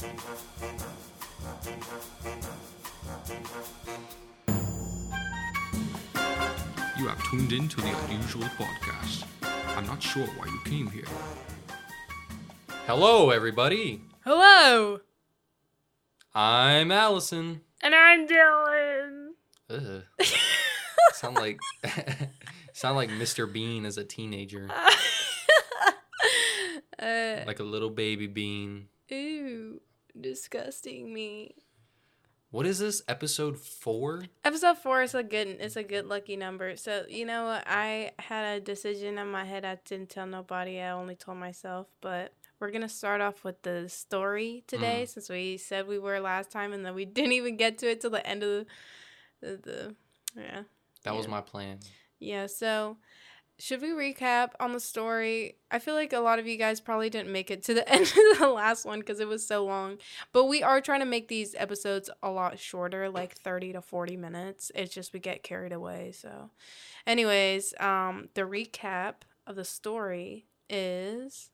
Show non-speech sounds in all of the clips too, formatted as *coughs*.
You have tuned in to the Unusual Podcast. I'm not sure why you came here. Hello, everybody. Hello. I'm Allison. And I'm Dylan. Ugh. *laughs* sound like *laughs* sound like Mr. Bean as a teenager, *laughs* uh, like a little baby bean. ooh, disgusting me. What is this? Episode four? Episode four is a good. It's a good lucky number. So you know? I had a decision in my head. I didn't tell nobody. I only told myself. But we're gonna start off with the story today, mm. since we said we were last time, and then we *laughs* didn't even get to it till the end of the, the, the yeah. That was my plan. Yeah, so should we recap on the story? I feel like a lot of you guys probably didn't make it to the *laughs* end of the last one because it was so long. But we are trying to make these episodes a lot shorter, like 30 to 40 minutes. It's just we get carried away. So, anyways, um, the recap of the story is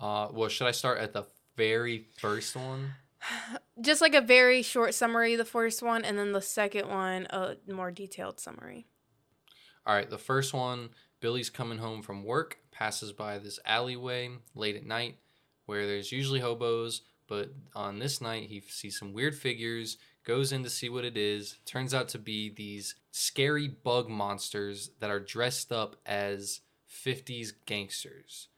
Uh, well, should I start at the very first one? just like a very short summary, the first one, and then the second one, a more detailed summary. All right, the first one Billy's coming home from work, passes by this alleyway late at night where there's usually hobos, but on this night he sees some weird figures, goes in to see what it is. Turns out to be these scary bug monsters that are dressed up as 50s gangsters.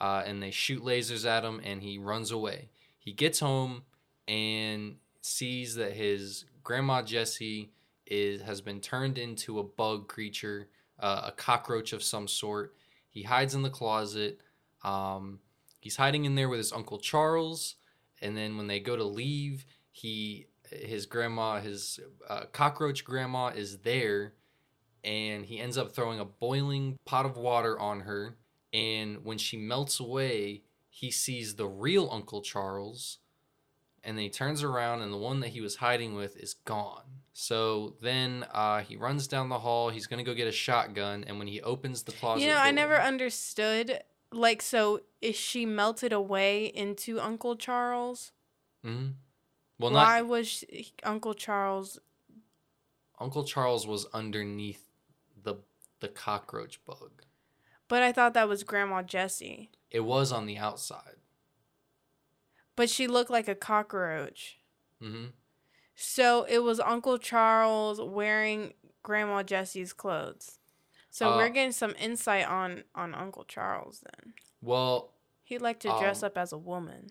Uh, and they shoot lasers at him, and he runs away. He gets home and sees that his grandma Jessie is has been turned into a bug creature, uh, a cockroach of some sort. He hides in the closet. Um, he's hiding in there with his uncle Charles, and then when they go to leave, he his grandma, his uh, cockroach grandma, is there, and he ends up throwing a boiling pot of water on her. And when she melts away, he sees the real Uncle Charles, and then he turns around, and the one that he was hiding with is gone. So then uh, he runs down the hall. He's gonna go get a shotgun, and when he opens the closet, You know, I never understood. Like, so is she melted away into Uncle Charles? Mm-hmm. Well, Why not was she, Uncle Charles? Uncle Charles was underneath the the cockroach bug. But I thought that was Grandma Jessie. It was on the outside. But she looked like a cockroach. hmm So it was Uncle Charles wearing Grandma Jessie's clothes. So Uh, we're getting some insight on on Uncle Charles then. Well, He liked to dress Um, up as a woman.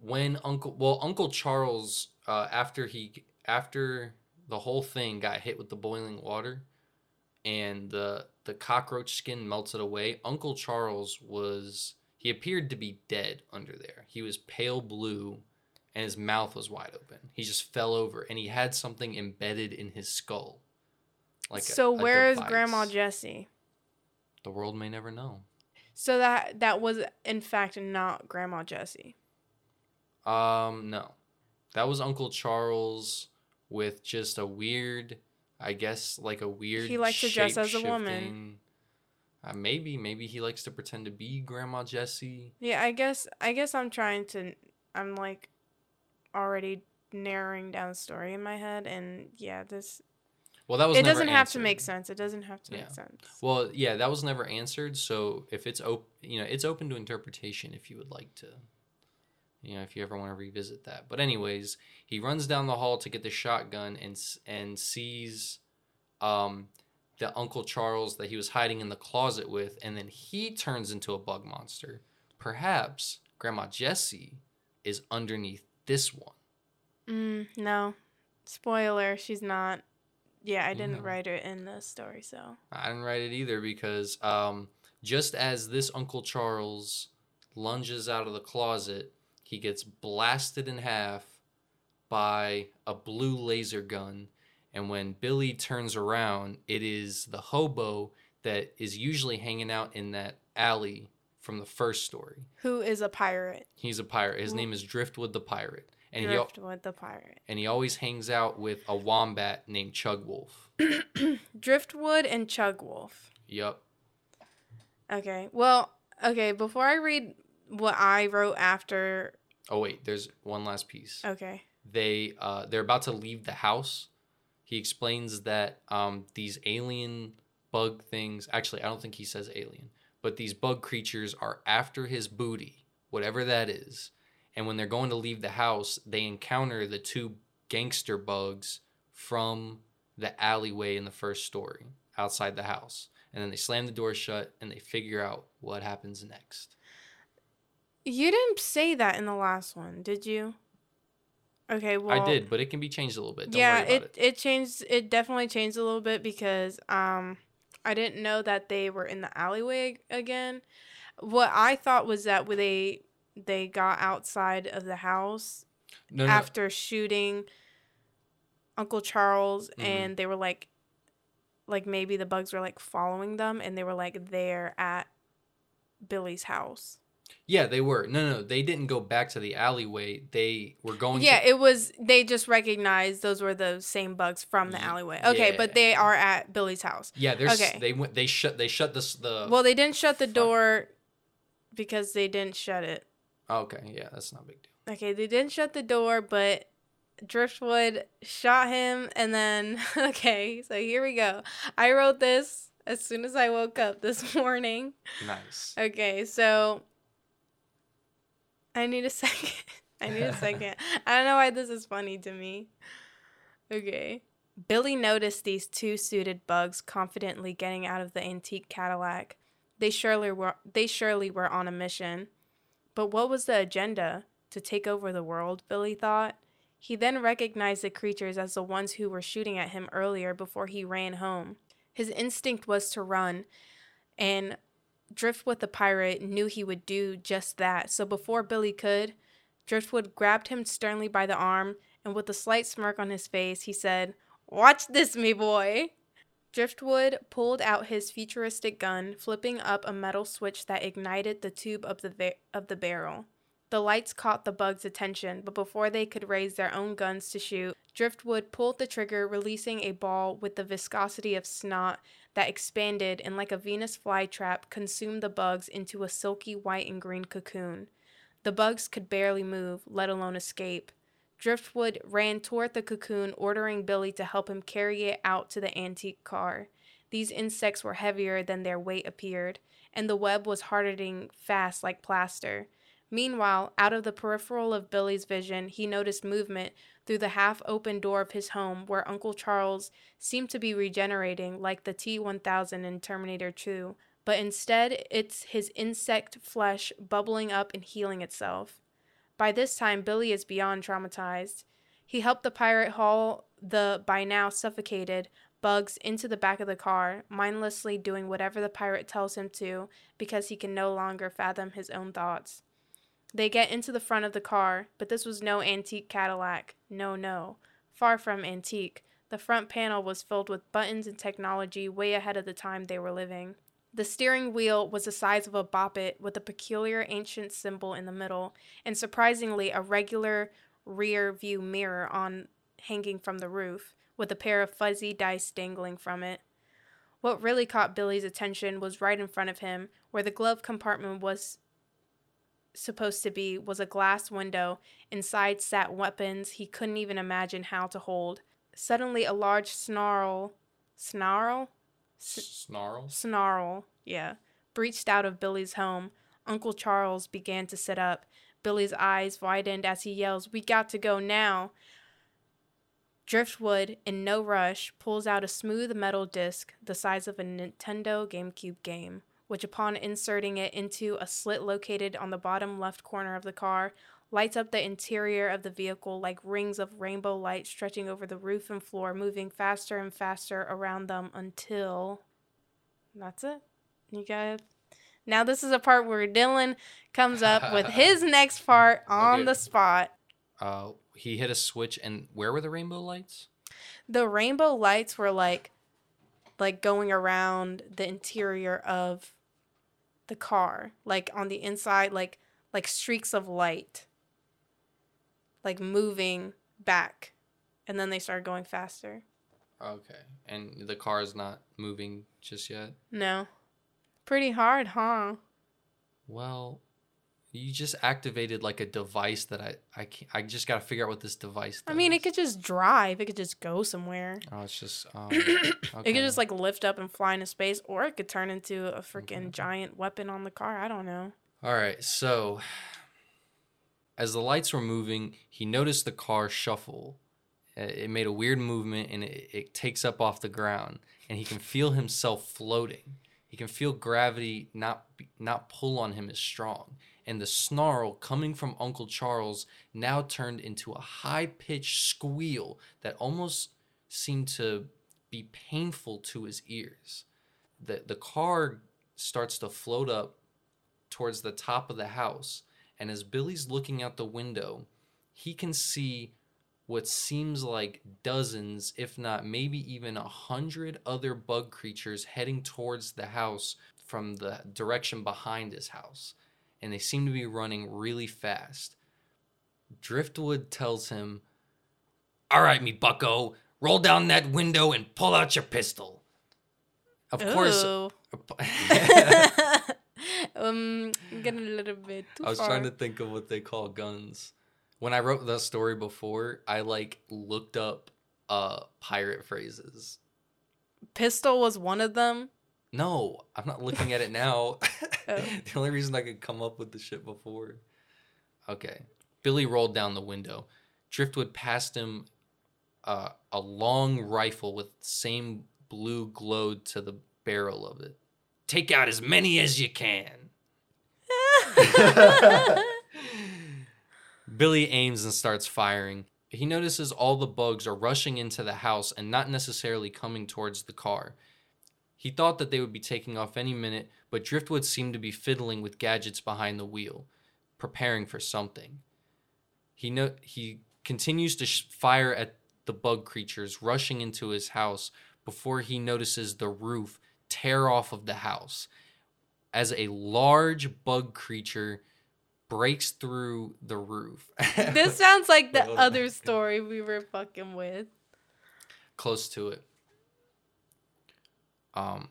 when Uncle well Uncle Charles uh, after he after the whole thing got hit with the boiling water and the the cockroach skin melted away Uncle Charles was he appeared to be dead under there he was pale blue and his mouth was wide open he just fell over and he had something embedded in his skull like so a where is Grandma. Jessie? the world may never know So that that was in fact not Grandma Jessie. Um, no. That was Uncle Charles with just a weird, I guess, like a weird. He likes to dress as a woman. Uh, maybe, maybe he likes to pretend to be Grandma Jessie. Yeah, I guess I guess I'm trying to I'm like already narrowing down the story in my head and yeah, this Well, that was. it doesn't have to make sense. It doesn't have to Yeah. make sense. Well, yeah, that was never answered. So if it's open, you know, it's open to interpretation if you would like to. You know, if you ever want to revisit that. But anyways, he runs down the hall to get the shotgun and and sees um the Uncle Charles that he was hiding in the closet with and then he turns into a bug monster. Perhaps Grandma Jessie is underneath this one. Mm, no. Spoiler, she's not. Yeah, I didn't No. write her in the story, so. I didn't write it either because um, just as this Uncle Charles lunges out of the closet, he gets blasted in half by a blue laser gun. And when Billy turns around, it is the hobo that is usually hanging out in that alley from the first story. Who is a pirate? He's a pirate. His Wh- name is Driftwood the pirate, and he Driftwood the pirate. and he always hangs out with a wombat named Chugwolf. *clears throat* Driftwood and Chugwolf. Yup. Okay. Well, okay, before I read what I wrote after Oh wait, there's one last piece. Okay. They uh they're about to leave the house. He explains that um these alien bug things. Actually, I don't think he says alien, but these bug creatures are after his booty, whatever that is. And when they're going to leave the house, they encounter the two gangster bugs from the alleyway in the first story outside the house. And then they slam the door shut and they figure out what happens next. You didn't say that in the last one, did you? Okay, well I did, but it can be changed a little bit. Don't yeah, worry about it, it changed it definitely changed a little bit because um I didn't know that they were in the alleyway again. What I thought was that when they they got outside of the house No, no, after shooting Uncle Charles Mhm. and they were like like maybe the bugs were like following them and they were like there at Billy's house. Yeah, they were. No, no, they didn't go back to the alleyway. They were going. Yeah, to, it was they just recognized those were the same bugs from the alleyway. Okay, but they are at Billy's house. yeah. There's. okay. They went. They shut. They shut this. The. Well, they didn't shut the door because they didn't shut it. oh, okay. Yeah, that's not a big deal. Okay, they didn't shut the door, but Driftwood shot him, and then *laughs* okay, so here we go. I wrote this as soon as I woke up this *laughs* morning. Nice. Okay, so I need a *laughs* second. I need a *laughs* second. I don't know why this is funny to me. Okay. Billy noticed these two suited bugs confidently getting out of the antique Cadillac. They surely were they surely were on a mission. But what was the agenda? To take over the world, Billy thought. He then recognized the creatures as the ones who were shooting at him earlier before he ran home. His instinct was to run, and Driftwood the pirate knew he would do just that. So before Billy could, Driftwood grabbed him sternly by the arm, and with a slight smirk on his face, he said, Watch this, me boy. Driftwood pulled out his futuristic gun, flipping up a metal switch that ignited the tube of the of the barrel. The lights caught the bugs' attention, but before they could raise their own guns to shoot, Driftwood pulled the trigger, releasing a ball with the viscosity of snot that expanded and, like a Venus flytrap, consumed the bugs into a silky white and green cocoon. The bugs could barely move, let alone escape. Driftwood ran toward the cocoon, ordering Billy to help him carry it out to the antique car. These insects were heavier than their weight appeared, and the web was hardening fast like plaster. Meanwhile, out of the peripheral of Billy's vision, he noticed movement through the half open door of his home where Uncle Charles seemed to be regenerating like the T 1000 in Terminator 2, but instead it's his insect flesh bubbling up and healing itself. By this time, Billy is beyond traumatized. He helped the pirate haul the by now suffocated bugs into the back of the car, mindlessly doing whatever the pirate tells him to because he can no longer fathom his own thoughts. They get into the front of the car, but this was no antique Cadillac. No, no. Far from antique. The front panel was filled with buttons and technology way ahead of the time they were living. The steering wheel was the size of a Bop It with a peculiar ancient symbol in the middle, and surprisingly, a regular rear view mirror on hanging from the roof, with a pair of fuzzy dice dangling from it. What really caught Billy's attention was right in front of him, where the glove compartment was supposed to be was a glass window. Inside sat weapons he couldn't even imagine how to hold. Suddenly, a large snarl, snarl, Snarl. snarl, yeah, breached out of Billy's home. Uncle Charles began to sit up. Billy's eyes widened as he yells, "We got to go now!" Driftwood, in no rush, pulls out a smooth metal disc the size of a Nintendo GameCube game, which, upon inserting it into a slit located on the bottom left corner of the car, lights up the interior of the vehicle like rings of rainbow light stretching over the roof and floor, moving faster and faster around them until. That's it. You guys. Now, this is a part where Dylan comes up with *laughs* his next part on Okay. the spot. Uh, he hit a switch, and where were the rainbow lights? the rainbow lights were like like going around the interior of the car like on the inside like like streaks of light like moving back and then they start going faster. Okay, and the car is not moving just yet. no. Pretty hard huh? Well, You just activated like a device that I I can't, I just got to figure out what this device. Does. I mean, it could just drive. It could just go somewhere. Oh, it's just. *coughs* Um, It could just like lift up and fly into space, or it could turn into a freaking Okay. giant weapon on the car. I don't know. All right, so as the lights were moving, he noticed the car shuffle. Uh, It made a weird movement and it, it takes up off the ground, and he can feel himself floating. He can feel gravity not not pull on him as strong, and the snarl coming from Uncle Charles now turned into a high pitched squeal that almost seemed to be painful to his ears. The the car starts to float up towards the top of the house. And as Billy's looking out the window, he can see what seems like dozens, if not maybe even a hundred other bug creatures heading towards the house from the direction behind his house. And they seem to be running really fast. Driftwood tells him, All right, me bucko, roll down that window and pull out your pistol. Of course, *laughs* um, getting a little bit too I was far. trying to think of what they call guns. When I wrote the story before, I like looked up uh pirate phrases. Pistol was one of them. No, I'm not looking at it now. *laughs* Oh. *laughs* the only reason I could come up with the shit before. Okay. Billy rolled down the window. Driftwood passed him uh, a long rifle with the same blue glow to the barrel of it. Take out as many as you can. *laughs* Billy aims and starts firing. He notices all the bugs are rushing into the house and not necessarily coming towards the car. He thought that they would be taking off any minute, but Driftwood seemed to be fiddling with gadgets behind the wheel, preparing for something. He no- he continues to sh- fire at the bug creatures rushing into his house before he notices the roof tear off of the house as a large bug creature breaks through the roof. this sounds like the *laughs* other story we were fucking with. close to it. Um,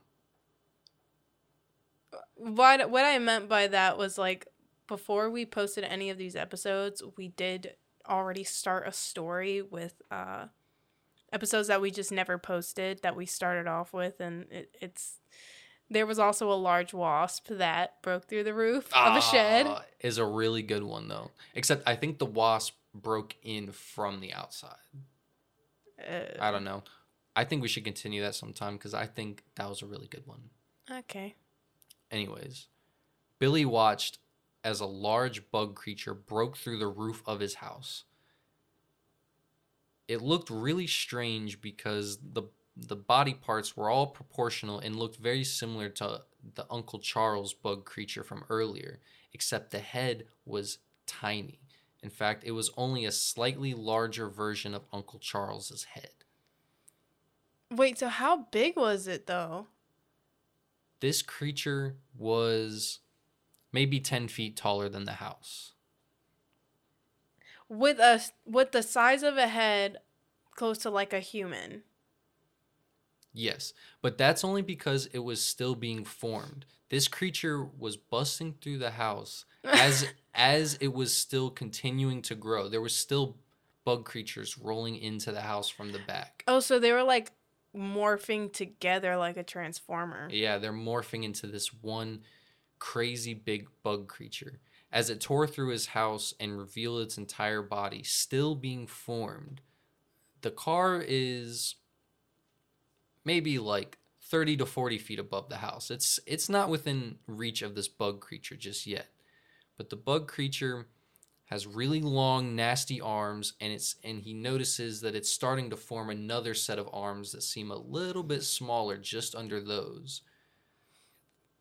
What what I meant by that was like before we posted any of these episodes, we did already start a story with uh episodes that we just never posted that we started off with and it, it's there was also a large wasp that broke through the roof of a shed. ah, is a really good one though. Except I think the wasp broke in from the outside. Uh, I don't know. I think we should continue that sometime because I think that was a really good one. okay. Anyways, Billy watched as a large bug creature broke through the roof of his house. It looked really strange because the the body parts were all proportional and looked very similar to the Uncle Charles bug creature from earlier, except the head was tiny. In fact, it was only a slightly larger version of Uncle Charles's head. Wait, so how big was it though? This creature was maybe 10 feet taller than the house. With a with the size of a head close to like a human. Yes, but that's only because it was still being formed. This creature was busting through the house *laughs* as as it was still continuing to grow. There was still bug creatures rolling into the house from the back. Oh, so they were like morphing together like a transformer. Yeah, they're morphing into this one crazy big bug creature. As it tore through his house and revealed its entire body, still being formed, the car is maybe like 30 to 40 feet above the house. It's it's not within reach of this bug creature just yet. But the bug creature has really long nasty arms and it's and he notices that it's starting to form another set of arms that seem a little bit smaller just under those.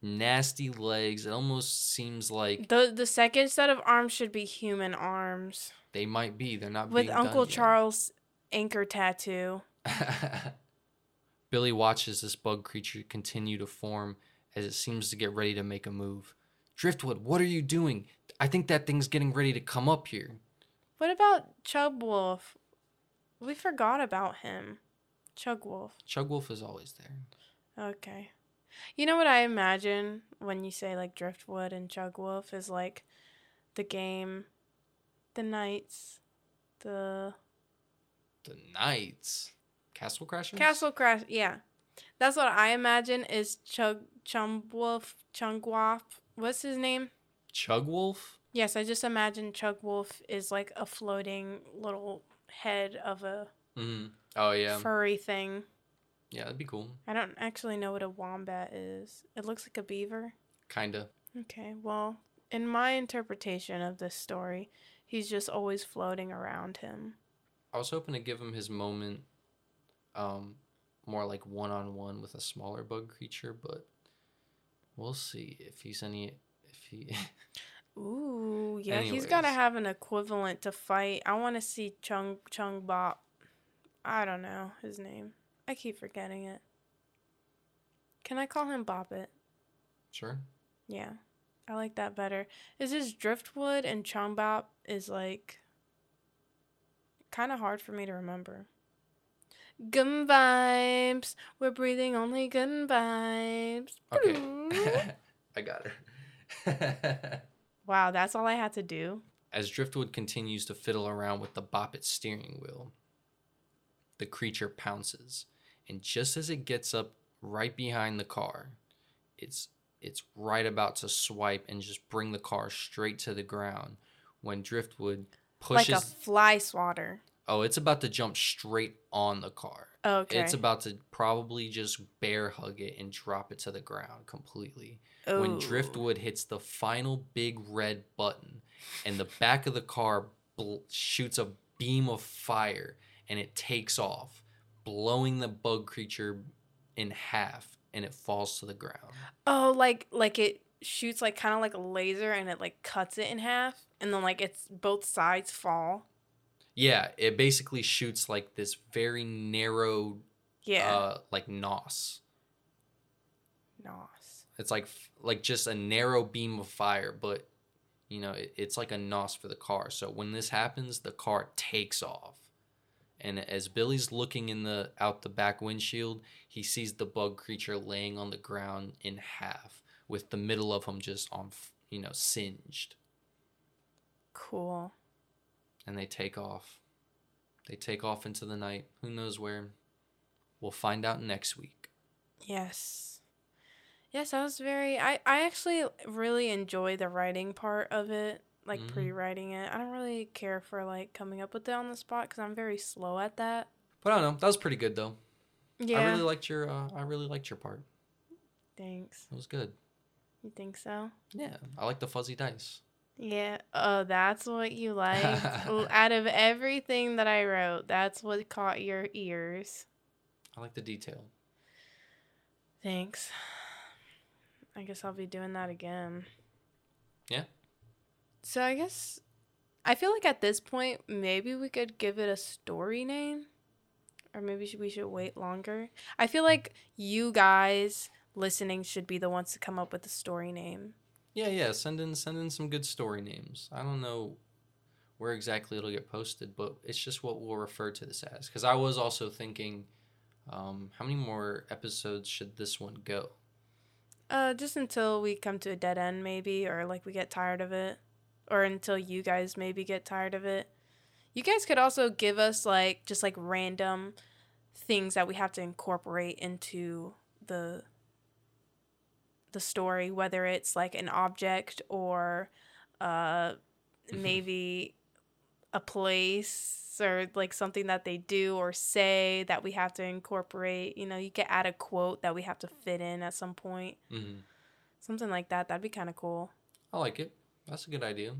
Nasty legs. It almost seems like The the second set of arms should be human arms. they might be. They're not With being Uncle done yet. Charles anchor tattoo. *laughs* Billy watches this bug creature continue to form as it seems to get ready to make a move. Driftwood, what are you doing? I think that thing's getting ready to come up here. What about Chub Wolf? We forgot about him. Chug Wolf. Chug Wolf is always there. Okay. You know what I imagine when you say like Driftwood and Chug Wolf is like the game, the knights, the The Knights. Castle Crashers? Castle Crash. Yeah, that's what I imagine is Chug Chungwolf Chungwolf. What's his name? Chugwolf? Yes, I just imagine Chugwolf is like a floating little head of a hmm Oh, yeah. furry thing. Yeah, that'd be cool. I don't actually know what a wombat is. It looks like a beaver. Kinda. Okay, well, in my interpretation of this story, he's just always floating around him. I was hoping to give him his moment um more like one on one with a smaller bug creature, but we'll see if he's any if he *laughs* Ooh, yeah, he's got to have an equivalent to fight. I want to see Chung Chung Bop. I don't know his name. I keep forgetting it. Can I call him Bop It? Sure. Yeah, I like that better. Is this Driftwood and Chung Bop is like kind of hard for me to remember. Good vibes. We're breathing only good vibes. Okay. *laughs* I got her. *laughs* Wow, that's all I had to do. As Driftwood continues to fiddle around with the Bop It steering wheel, the creature pounces, and just as it gets up right behind the car, it's it's right about to swipe and just bring the car straight to the ground when Driftwood pushes Like a fly swatter. Oh, it's about to jump straight on the car. Oh, okay. It's about to probably just bear hug it and drop it to the ground completely. When Driftwood hits the final big red button and the back of the car bl- shoots a beam of fire and it takes off, blowing the bug creature in half and it falls to the ground. Oh, like like it shoots like kind of like a laser and it like cuts it in half and then like it's both sides fall. Yeah, it basically shoots like this very narrow, Yeah. uh, like nos. Nos. It's like like just a narrow beam of fire, but you know it, it's like a nos for the car. So when this happens, the car takes off, and as Billy's looking in the out the back windshield, he sees the bug creature laying on the ground in half, with the middle of him just on you know singed, Cool. And they take off. They take off into the night. Who knows where? We'll find out next week. Yes. Yes, I was very I I actually really enjoy the writing part of it, like Mhm. pre-writing it. I don't really care for like coming up with it on the spot cuz I'm very slow at that. But I don't know. That was pretty good though. Yeah. I really liked your. Uh, I really liked your part. Thanks. It was good. You think so? Yeah, I like the fuzzy dice. Yeah. Oh, that's what you like. *laughs* Out of everything that I wrote, that's what caught your ears. I like the detail. Thanks. I guess I'll be doing that again. Yeah. So I guess I feel like at this point maybe we could give it a story name or maybe we should wait longer. I feel like you guys listening should be the ones to come up with a story name. Yeah, yeah. Send in send in some good story names. I don't know where exactly it'll get posted, but it's just what we'll refer to this as. Because I was also thinking, um, how many more episodes should this one go? Uh just until we come to a dead end maybe or like we get tired of it or until you guys maybe get tired of it. You guys could also give us like just like random things that we have to incorporate into the the story whether it's like an object or uh maybe a place or like something that they do or say that we have to incorporate you know you could add a quote that we have to fit in at some point hmm something like that that'd be kind of cool I like it. That's a good idea.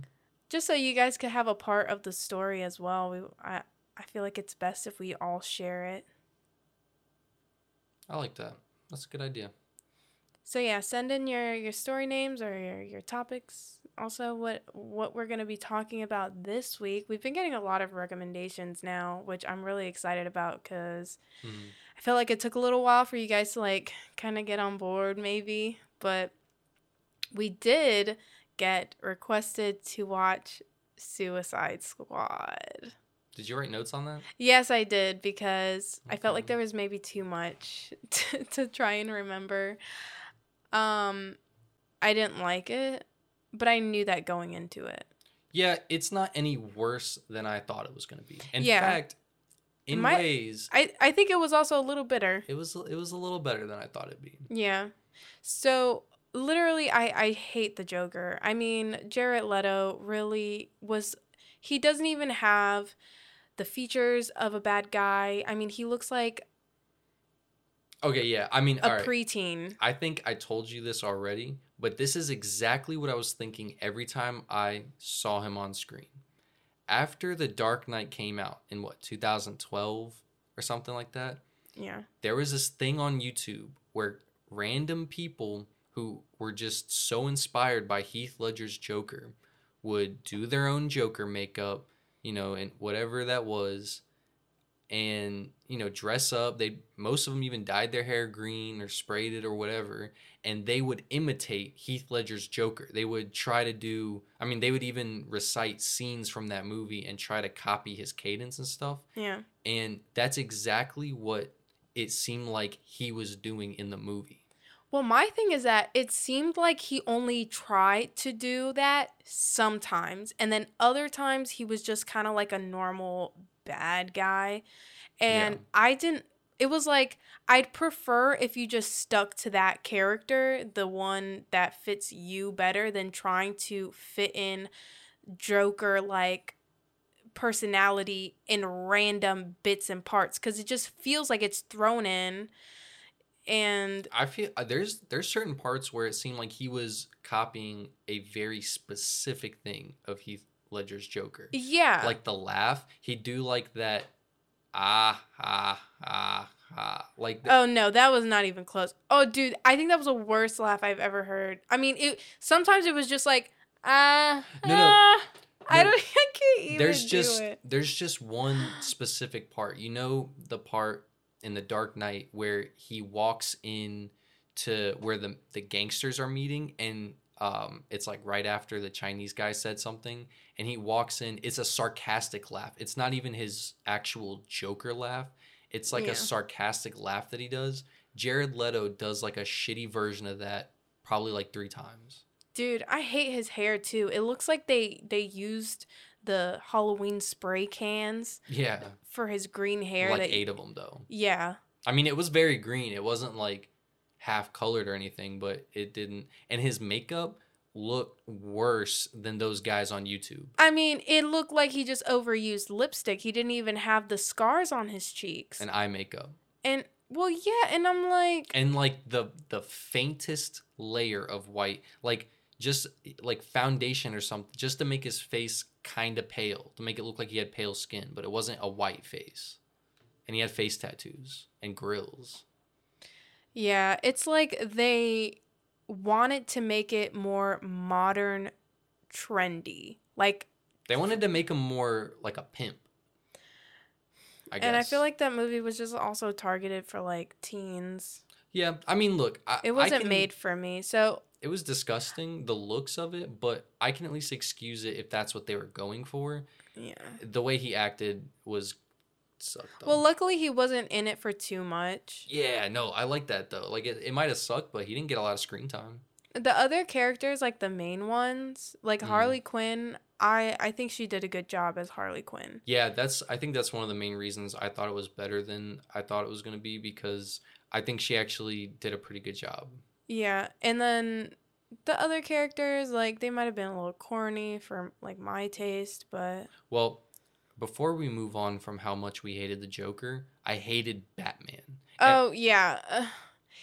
just so you guys could have a part of the story as well we i i feel like it's best if we all share it I like that. That's a good idea. So yeah send in your your story names or your, your topics also what what we're going to be talking about this week we've been getting a lot of recommendations now which i'm really excited about because hmm i feel like it took a little while for you guys to like kind of get on board maybe but we did get requested to watch suicide squad Did you write notes on that? Yes, I did because I felt like there was maybe too much *laughs* to, to try and remember. Um, I didn't like it, but I knew that going into it. Yeah, it's not any worse than I thought it was going to be. In Yeah. fact, in My- ways, I I think it was also a little bitter. it was it was a little better than I thought it'd be. Yeah. So literally I I hate the Joker. I mean, Jared Leto really was he doesn't even have the features of a bad guy. I mean, he looks like Okay, yeah. I mean, a right. preteen. I think I told you this already, but this is exactly what I was thinking every time I saw him on screen. After The Dark Knight came out in what, 2012 or something like that, Yeah. there was this thing on YouTube where random people who were just so inspired by Heath Ledger's Joker would do their own Joker makeup, you know, and whatever that was, and you know, dress up. They most of them even dyed their hair green or sprayed it or whatever, and they would imitate Heath Ledger's Joker. They would try to do. I mean, they would even recite scenes from that movie and try to copy his cadence and stuff. Yeah. And that's exactly what it seemed like he was doing in the movie. Well, my thing is that it seemed like he only tried to do that sometimes, and then other times he was just kind of like a normal bad guy. And Yeah. I didn't, it was like, I'd prefer if you just stuck to that character, the one that fits you better than trying to fit in Joker like personality in random bits and parts because it just feels like it's thrown in. And I feel uh, there's there's certain parts where it seemed like he was copying a very specific thing of Heath Ledger's Joker. yeah. Like the laugh, he'd do like that ah ah ah ah like the, Oh no, that was not even close. Oh dude, I think that was the worst laugh I've ever heard. I mean, it sometimes it was just like ah No, no. ah, I don't *laughs* I can't even there's just it. there's just one specific part. You know the part in the Dark Knight where he walks in to where the the gangsters are meeting and um it's like right after the Chinese guy said something and he walks in it's a sarcastic laugh. It's not even his actual Joker laugh. It's like Yeah. a sarcastic laugh that he does. Jared Leto does like a shitty version of that probably like 3 times. Dude, I hate his hair too. It looks like they they used the Halloween spray cans Yeah. for his green hair. like 8 of them though. Yeah. I mean, it was very green. It wasn't like half colored or anything, but it didn't. And his makeup looked worse than those guys on YouTube. I mean, it looked like he just overused lipstick. He didn't even have the scars on his cheeks. And eye makeup. and well, yeah, and I'm like, And like the the faintest layer of white, like just like foundation or something, just to make his face kind of pale, to make it look like he had pale skin, but it wasn't a white face. And he had face tattoos and grills. Yeah, it's like they wanted to make it more modern, trendy. Like, They wanted to make him more like a pimp. I guess. and I feel like that movie was just also targeted for like teens. Yeah, I mean, look, I, It wasn't can- made for me. So, It was disgusting, the looks of it, but I can at least excuse it if that's what they were going for. yeah. The way he acted was sucked. Well, luckily he wasn't in it for too much. yeah, no, I like that though. Like it, it might have sucked, but he didn't get a lot of screen time. The other characters, like the main ones, like Mhm. Harley Quinn, I I think she did a good job as Harley Quinn. Yeah, that's. I think that's one of the main reasons I thought it was better than I thought it was going to be because I think she actually did a pretty good job. Yeah, and then the other characters, like they might have been a little corny for like my taste, but Well, before we move on from how much we hated the Joker, I hated Batman. oh yeah. Ugh.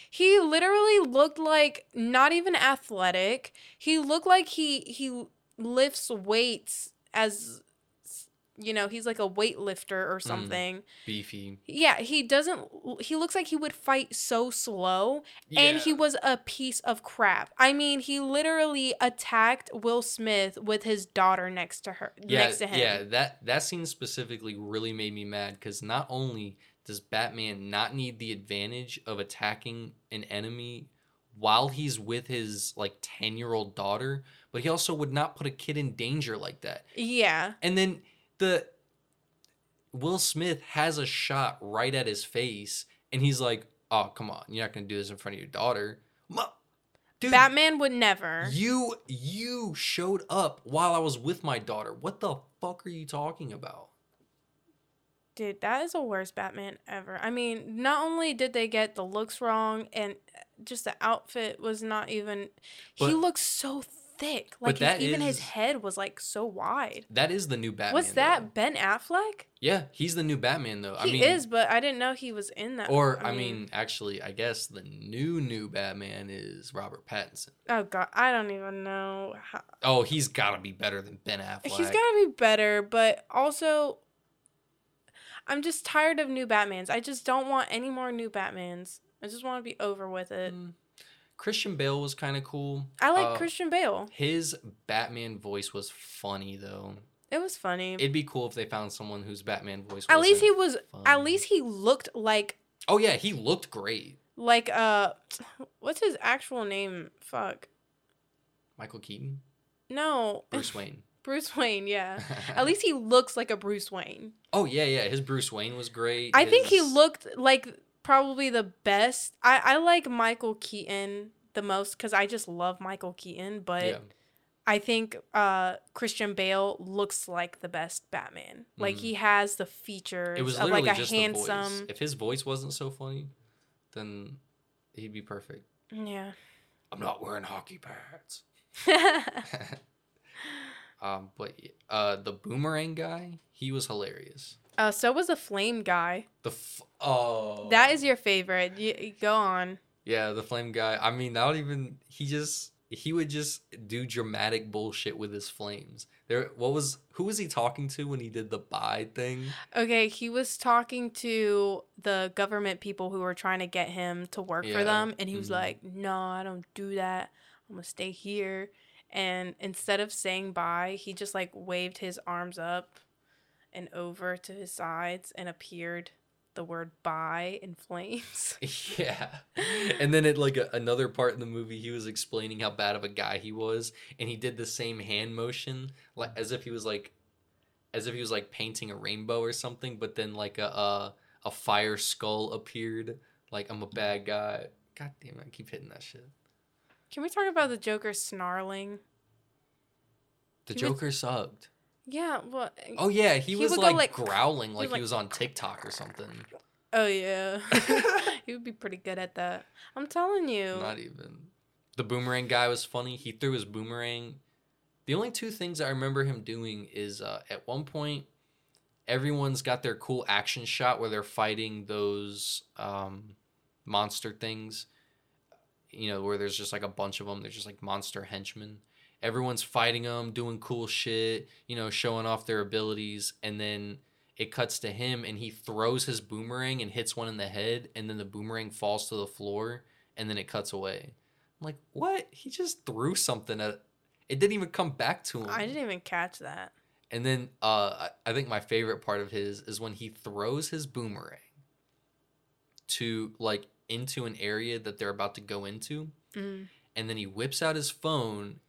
He literally looked like not even athletic. He looked like he he lifts weights as you know, he's like a weightlifter or mm, something. Beefy. Yeah, he doesn't he looks like he would fight so slow yeah. and he was a piece of crap. I mean, he literally attacked Will Smith with his daughter next to her yeah, next to him. Yeah, that that scene specifically really made me mad because not only does Batman not need the advantage of attacking an enemy while he's with his like ten year old daughter, but he also would not put a kid in danger like that. Yeah. And then the Will Smith has a shot right at his face, and he's like, "Oh, come on, you're not gonna do this in front of your daughter." Dude, Batman would never. You you showed up while I was with my daughter. What the fuck are you talking about? Dude, that is the worst Batman ever. I mean, not only did they get the looks wrong and just the outfit was not even he looks so thick. Like his, even his head was like so wide. That is the new Batman. What's that? though. Ben Affleck? Yeah, he's the new Batman though. I he mean, is, but I didn't know he was in that. or I mean, actually, I guess the new new Batman is Robert Pattinson. oh god, I don't even know. How, Oh, he's got to be better than Ben Affleck. he's got to be better, but also, I'm just tired of new Batmans. I just don't want any more new Batmans. I just want to be over with it. Mm, Christian Bale was kind of cool. I like Uh, Christian Bale. His Batman voice was funny though. It was funny. It'd be cool if they found someone whose Batman voice. at least he was. At least he looked like Oh yeah, he looked great. like uh, *tsk* what's his actual name? Fuck. Michael Keaton, No, *laughs* Bruce Wayne. Bruce Wayne. Yeah. *laughs* At least he looks like a Bruce Wayne. Oh yeah, yeah. His Bruce Wayne was great. I think he looked like probably the best. I I like Michael Keaton the most because I just love Michael Keaton, but Yeah. I think uh Christian Bale looks like the best Batman. Like Mhm. he has the features It was of literally like a just the voice. handsome. If his voice wasn't so funny, then he'd be perfect. Yeah. I'm not wearing hockey pads. *laughs* *laughs* um, but uh, the boomerang guy, he was hilarious. uh, so was the flame guy. The f- oh That is your favorite. You, go on. yeah, the flame guy. I mean, not even he just he would just do dramatic bullshit with his flames. There, what was who was he talking to when he did the bye thing? Okay, he was talking to the government people who were trying to get him to work for them, and he was mhm. like, "No, I don't do that. I'm gonna stay here." And instead of saying bye, he just like waved his arms up and over to his sides and appeared the word bye in flames. *laughs* Yeah. And then at like a, another part in the movie, he was explaining how bad of a guy he was, and he did the same hand motion, like as if he was like, as if he was like painting a rainbow or something. But then like a a, a fire skull appeared. Like I'm a bad guy. God damn it! I keep hitting that shit. Can we talk about the Joker snarling? The was- Joker sucked. Yeah, well, Oh yeah, he, He was like, like, growling he like he like, was on TikTok or something. oh yeah, *laughs* *laughs* he would be pretty good at that. I'm telling you. Not even. The boomerang guy was funny. He threw his boomerang. The only two things I remember him doing is uh, at one point, everyone's got their cool action shot where they're fighting those um, monster things. You know, where there's just like a bunch of them. They're just like monster henchmen. Everyone's fighting them, doing cool shit, you know, showing off their abilities. And then it cuts to him and he throws his boomerang and hits one in the head. And then the boomerang falls to the floor and then it cuts away. I'm like, what? He just threw something at it didn't even come back to him. I didn't even catch that. And then uh, I- think my favorite part of his is when he throws his boomerang to like into an area that they're about to go into, Mm. and then he whips out his phone,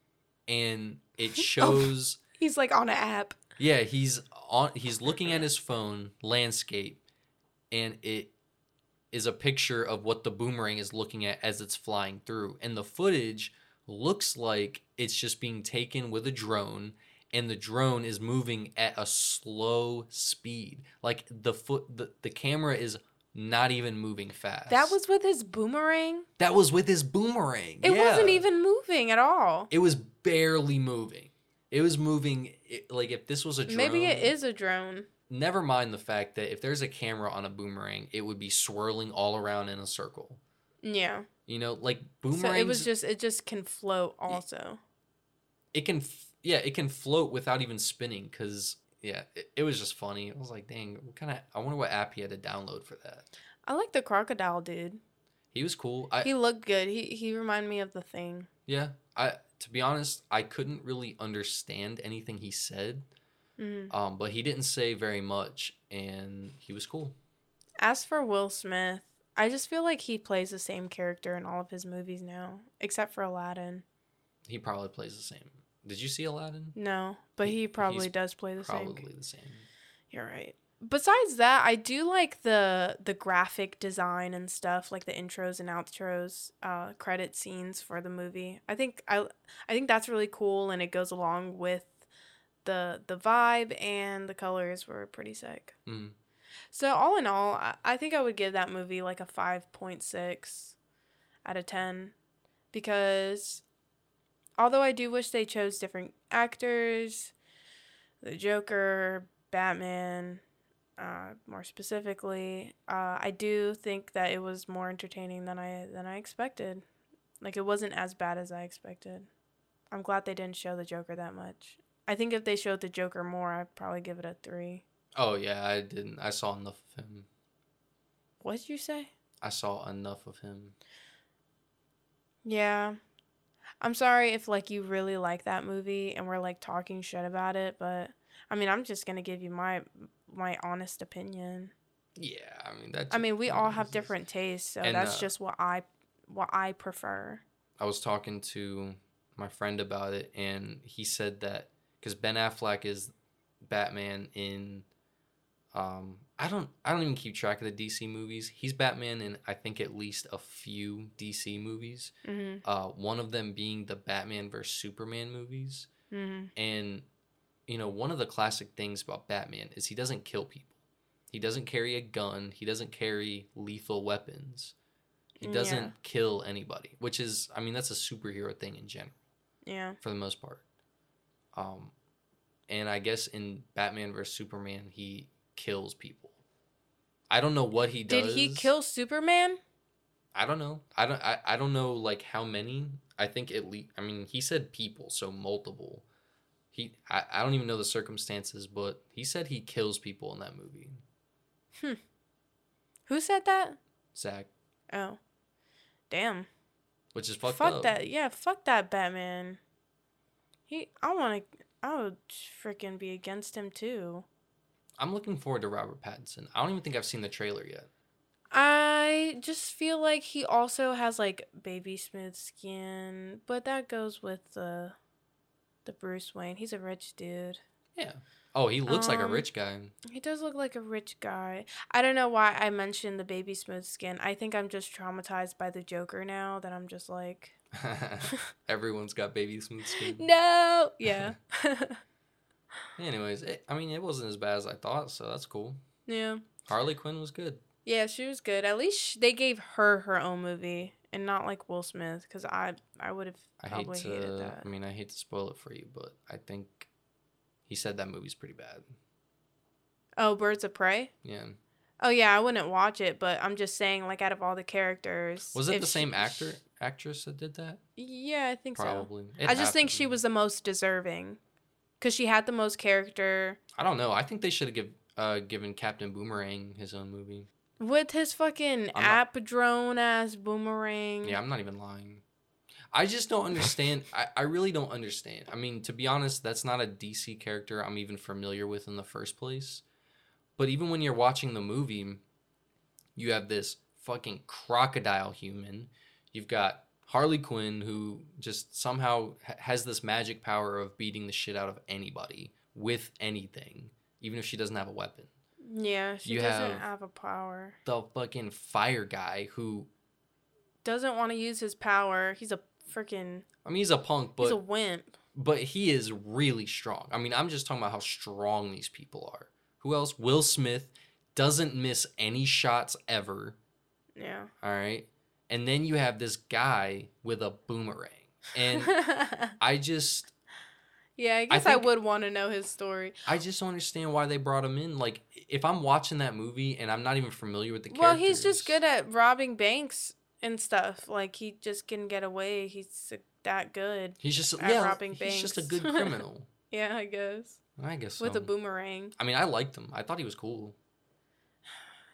and it *laughs* oh, shows. He's like on an app. Yeah, he's on. He's looking at his phone landscape, and it is a picture of what the boomerang is looking at as it's flying through, and the footage looks like it's just being taken with a drone, and the drone is moving at a slow speed. Like the foot, the, the camera is not even moving fast. That was with his boomerang. that was with his boomerang. It wasn't even moving at all. It was barely moving. It was moving it, like if this was a drone. Maybe it is a drone. Never mind the fact that if there's a camera on a boomerang, it would be swirling all around in a circle. Yeah. You know, like boomerang. So it was just it just can float also. it can f- yeah it can float without even spinning because yeah it, it was just funny. I was like, dang, what kind of? I wonder what app he had to download for that. I like the crocodile dude. He was cool. I He looked good. He he reminded me of the thing. yeah. I to be honest, I couldn't really understand anything he said. Mhm. Um, but he didn't say very much, and he was cool. As for Will Smith, I just feel like he plays the same character in all of his movies now, except for Aladdin. He probably plays the same. Did you see Aladdin? No, but He- he, probably does play the same. Probably the same. You're right. besides that, I do like the the graphic design and stuff, like the intros and outros, uh, credit scenes for the movie. I think I I think that's really cool, and it goes along with the the vibe and the colors were pretty sick. Mm. So all in all, I, I think I would give that movie like a five point six out of ten because although I do wish they chose different actors, the Joker, Batman, uh, more specifically, uh, I do think that it was more entertaining than I than I expected. Like it wasn't as bad as I expected. I'm glad they didn't show the Joker that much. I think if they showed the Joker more, I'd probably give it a three. Oh yeah, I didn't. I saw enough of him. What did you say? I saw enough of him. Yeah. I'm sorry if like you really like that movie and we're like talking shit about it, but I mean, I'm just going to give you my my honest opinion. Yeah, I mean that's. I mean, we all have different tastes, so And, that's uh, just what I what I prefer. I was talking to my friend about it, and he said that because Ben Affleck is Batman in, um, I don't, I don't even keep track of the DC movies. He's Batman in, I think, at least a few DC movies. Mhm. Uh, one of them being the Batman vs Superman movies, Mhm. and you know, one of the classic things about Batman is he doesn't kill people. He doesn't carry a gun. He doesn't carry lethal weapons. He doesn't Yeah. kill anybody, which is, I mean, that's a superhero thing in general Yeah. for the most part. Um, and I guess in Batman vs Superman, he kills people. I don't know what he does. Did he kill Superman? I don't know. I don't. I, I don't know like how many. I think at least. I mean, he said people, so multiple. He. I, I don't even know the circumstances, but he said he kills people in that movie. Hmm. Who said that? Zach, Oh. Damn. which is fucked fuck up. that. Yeah, fuck that Batman. He I want to I would freaking be against him too. I'm looking forward to Robert Pattinson. I don't even think I've seen the trailer yet. I just feel like he also has like baby smooth skin, but that goes with the the Bruce Wayne. He's a rich dude. Yeah. Oh, he looks like a Um, rich guy. He does look like a rich guy. I don't know why I mentioned the baby smooth skin. I think I'm just traumatized by the Joker now that I'm just like, *laughs* Everyone's got baby smooth skin. *laughs* no. Yeah. *laughs* Anyways, it, I mean, it wasn't as bad as I thought, so that's cool. yeah. Harley Quinn was good. Yeah, she was good. At least sh- they gave her her own movie and not like Will Smith because I I would have I hate probably hated to. that. I mean, I hate to spoil it for you, but I think he said that movie's pretty bad. Oh, Birds of Prey. Yeah. Oh yeah, I wouldn't watch it, but I'm just saying, like, out of all the characters, Was it the same she- actor actress that did that? Yeah, I think Probably. so. It I just think she was the most deserving, cause she had the most character I don't know. I think they should have give, uh, given Captain Boomerang his own movie. with his fucking I'm not- app drone ass boomerang. Yeah, I'm not even lying. I just don't understand. I, I really don't understand. I mean, to be honest, that's not a DC character I'm even familiar with in the first place. But even when you're watching the movie, you have this fucking crocodile human. You've got Harley Quinn, who just somehow ha- has this magic power of beating the shit out of anybody with anything, even if she doesn't have a weapon. Yeah, she You doesn't have- have a power. The fucking fire guy, who, Doesn't want to use his power. He's a freaking. I mean, he's a punk, but He's a wimp. but he is really strong. I mean, I'm just talking about how strong these people are. Who else? Will Smith doesn't miss any shots ever. Yeah. All right. And then you have this guy with a boomerang. And *laughs* I just yeah, I guess I, think- would want to know his story. I just don't understand why they brought him in. Like if I'm watching that movie and I'm not even familiar with the Well, he's just good at robbing banks and stuff. Like he just can get away. He's that good. He's just at yeah, robbing he's just a good criminal. *laughs* Yeah, I guess I guess so. with a boomerang. I mean, I liked him. I thought he was cool.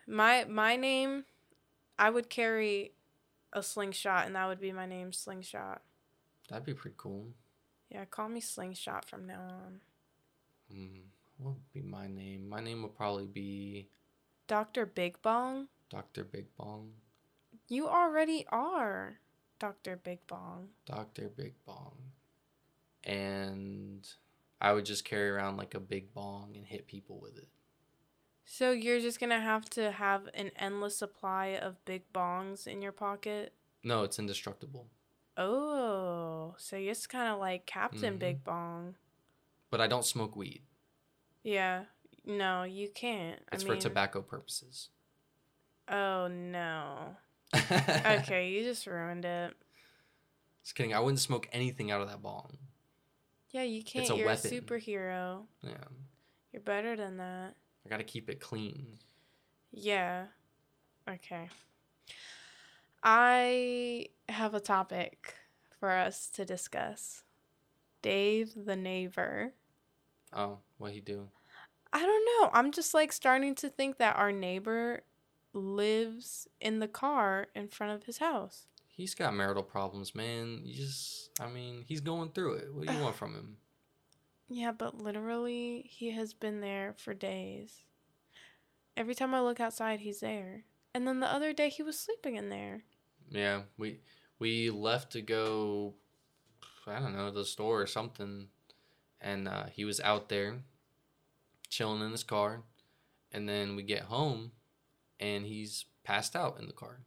My my name, I would carry a slingshot, and that would be my name, Slingshot. That'd be pretty cool. Yeah, call me Slingshot from now on. Hmm. What would be my name? My name would probably be Doctor Big Bong. Doctor Big Bong. You already are, Doctor Big Bong. Doctor Big Bong. And I would just carry around like a big bong and hit people with it. So you're just gonna have to have an endless supply of big bongs in your pocket. No, it's indestructible. Oh, so you're kind of like Captain Mhm. Big Bong. But I don't smoke weed. Yeah. No, you can't. It's I for mean, tobacco purposes. Oh no. *laughs* Okay, you just ruined it. Just kidding. I wouldn't smoke anything out of that bong. Yeah, you can't. a You're weapon. a superhero. Yeah. You're better than that. I gotta keep it clean. Yeah. Okay. I have a topic for us to discuss. Dave the neighbor. Oh, what he do? I don't know. I'm just like starting to think that our neighbor lives in the car in front of his house. He's got marital problems, man. You just, I mean, he's going through it. What do you want from him? Yeah, but literally, he has been there for days. Every time I look outside, he's there. And then the other day, he was sleeping in there. Yeah, we we left to go, I don't know, the store or something, and uh, he was out there, chilling in his car, and then we get home, and he's passed out in the car.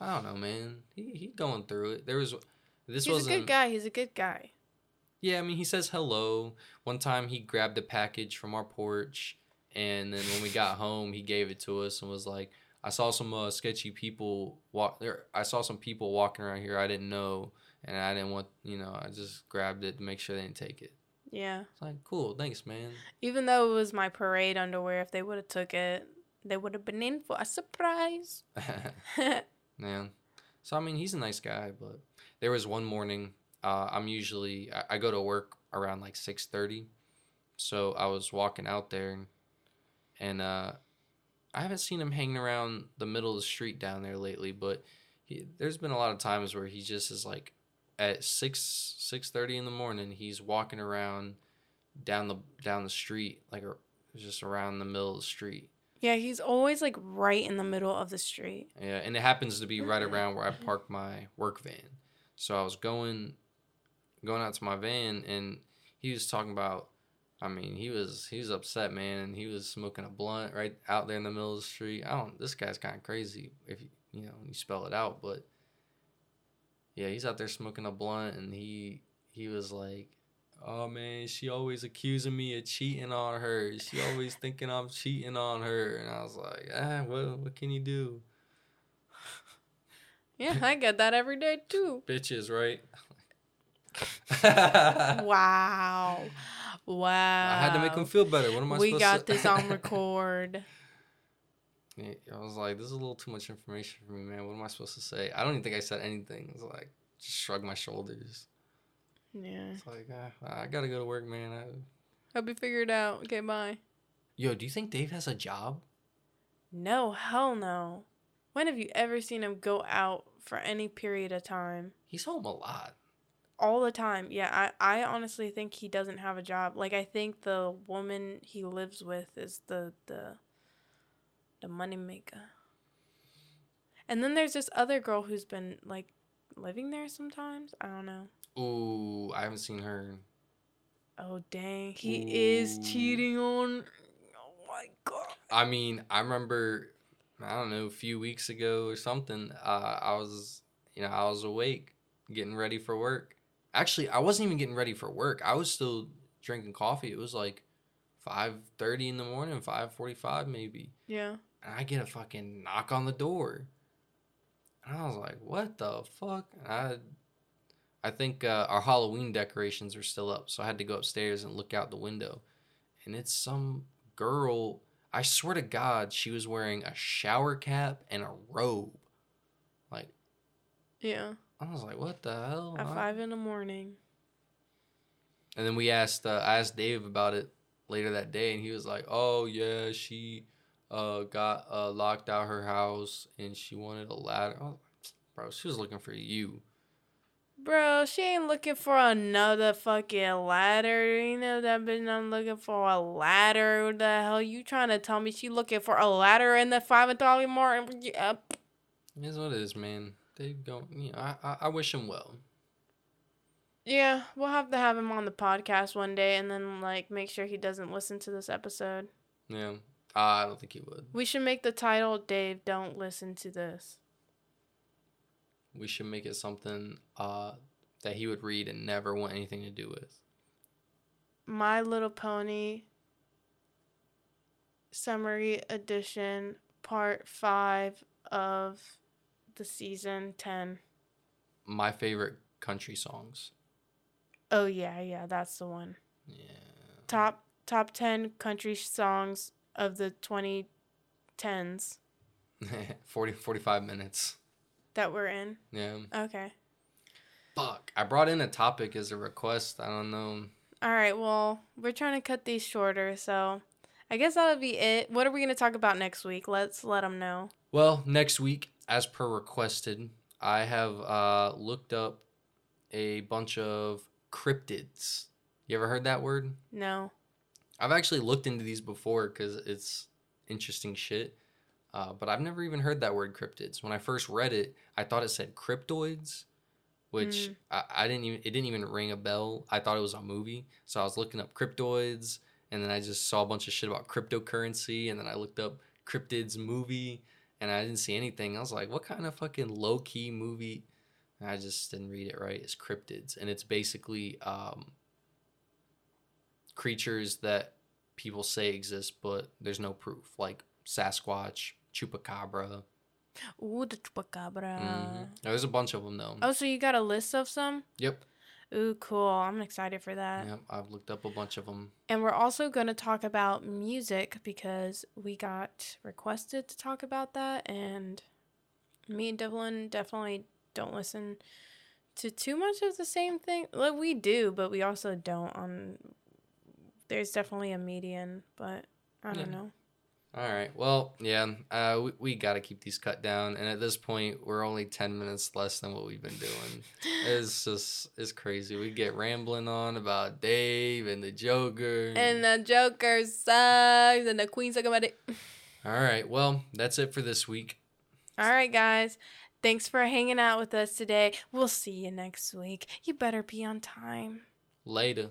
I don't know, man. He he going through it. There was this he's a good guy. He's a good guy. Yeah, I mean, he says hello. One time he grabbed a package from our porch, and then when we got home, he gave it to us and was like, "I saw some uh, sketchy people walk there. I saw some people walking around here. I didn't know, and I didn't want, you know, I just grabbed it to make sure they didn't take it." Yeah. It's like, cool, thanks, man. Even though it was my parade underwear, if they would have took it, they would have been in for a surprise. *laughs* Man. So I mean, he's a nice guy, but there was one morning. Uh, I'm usually I, I go to work around like six thirty, so I was walking out there, and uh, I haven't seen him hanging around the middle of the street down there lately. But he, there's been a lot of times where he just is like at six six thirty in the morning. He's walking around down the down the street like a, just around the middle of the street. yeah, he's always like right in the middle of the street. Yeah, and it happens to be right around where I park my work van. So I was going going out to my van and he was talking about I mean, he was he was upset, man, and he was smoking a blunt right out there in the middle of the street. I don't this guy's kind of crazy if you, you know, you spell it out, but yeah, he's out there smoking a blunt and he he was like Oh man, she always accusing me of cheating on her. She always *laughs* thinking I'm cheating on her, and I was like, ah, well, what can you do? Yeah, I get that every day too. *laughs* bitches, right? Wow. *laughs* Wow. I had to make him feel better. What am I We supposed to say? We got this on record. *laughs* I was like, this is a little too much information for me, man. What am I supposed to say? I don't even think I said anything. It's like, just shrug my shoulders. Yeah. It's like, ah, I gotta go to work, man. I... Hope you figured out. Okay, bye. Yo, do you think Dave has a job? No, hell no. When have you ever seen him go out for any period of time? He's home a lot. All the time. Yeah, I, I honestly think he doesn't have a job. Like I think the woman he lives with is the the the money maker. And then there's this other girl who's been like living there sometimes. I don't know. Ooh, I haven't seen her. Oh dang, he is cheating on. Oh my god. I mean, I remember, I don't know, a few weeks ago or something. Uh, I was, you know, I was awake, getting ready for work. Actually, I wasn't even getting ready for work. I was still drinking coffee. It was like five thirty in the morning, five forty five maybe, Yeah. and I get a fucking knock on the door, and I was like, "What the fuck?" And I, I think uh, our Halloween decorations are still up, so I had to go upstairs and look out the window, and it's some girl. I swear to God, she was wearing a shower cap and a robe. Like Yeah. I was like, "What the hell?" At five in the morning. And then we asked, uh, I asked Dave about it later that day, and he was like, "Oh yeah, she uh, got uh, locked out her house, and she wanted a ladder." Like, Bro, she was looking for you. Bro, she ain't looking for another fucking ladder. You know that bitch not looking for a ladder. What the hell you trying to tell me she looking for a ladder in the five and Dolly Martin? Yeah. It is what it is, man. They go, you know, I, I, I wish him well. yeah, we'll have to have him on the podcast one day and then like make sure he doesn't listen to this episode. Yeah, I don't think he would. We should make the title Dave, don't listen to this. We should make it something uh, that he would read and never want anything to do with. My Little Pony Summary Edition Part 5 of the season 10. My favorite country songs. Oh yeah, yeah, that's the one. Yeah. Top top 10 country songs of the 2010s *laughs* 40, 45 minutes. that we're in. Yeah. Okay. Fuck. I brought in a topic as a request. I don't know. All right, well, we're trying to cut these shorter, so I guess that'll be it. What are we going to talk about next week? Let's let them know. Well, next week, as per requested, I have uh, looked up a bunch of cryptids. You ever heard that word? No. I've actually looked into these before because it's interesting shit. Uh, but I've never even heard that word cryptids. When I first read it, I thought it said cryptoids, which Mm. I, I didn't even it didn't even ring a bell. I thought it was a movie, so I was looking up cryptoids, and then I just saw a bunch of shit about cryptocurrency, and then I looked up cryptids movie, and I didn't see anything. I was like, what kind of fucking low key movie? And I just didn't read it right. It's cryptids, and it's basically um, creatures that people say exist, but there's no proof, like Sasquatch, Chupacabra. Ooh, the chupacabra. Mhm. There's a bunch of them though. Oh, so you got a list of some? Yep. Ooh, cool. I'm excited for that. Yep. I've looked up a bunch of them. And we're also going to talk about music because we got requested to talk about that. And me and Devlin definitely don't listen to too much of the same thing. Like, we do, but we also don't. On There's definitely a median, but I don't Yeah. know. All right. Well, yeah. Uh, we, we got to keep these cut down, and at this point, we're only ten minutes less than what we've been doing. *laughs* it's just it's crazy. We get rambling on about Dave and the Joker. And the Joker sucks, and the Queen suck about it. All right. Well, that's it for this week. All right, guys. Thanks for hanging out with us today. We'll see you next week. You better be on time. Later.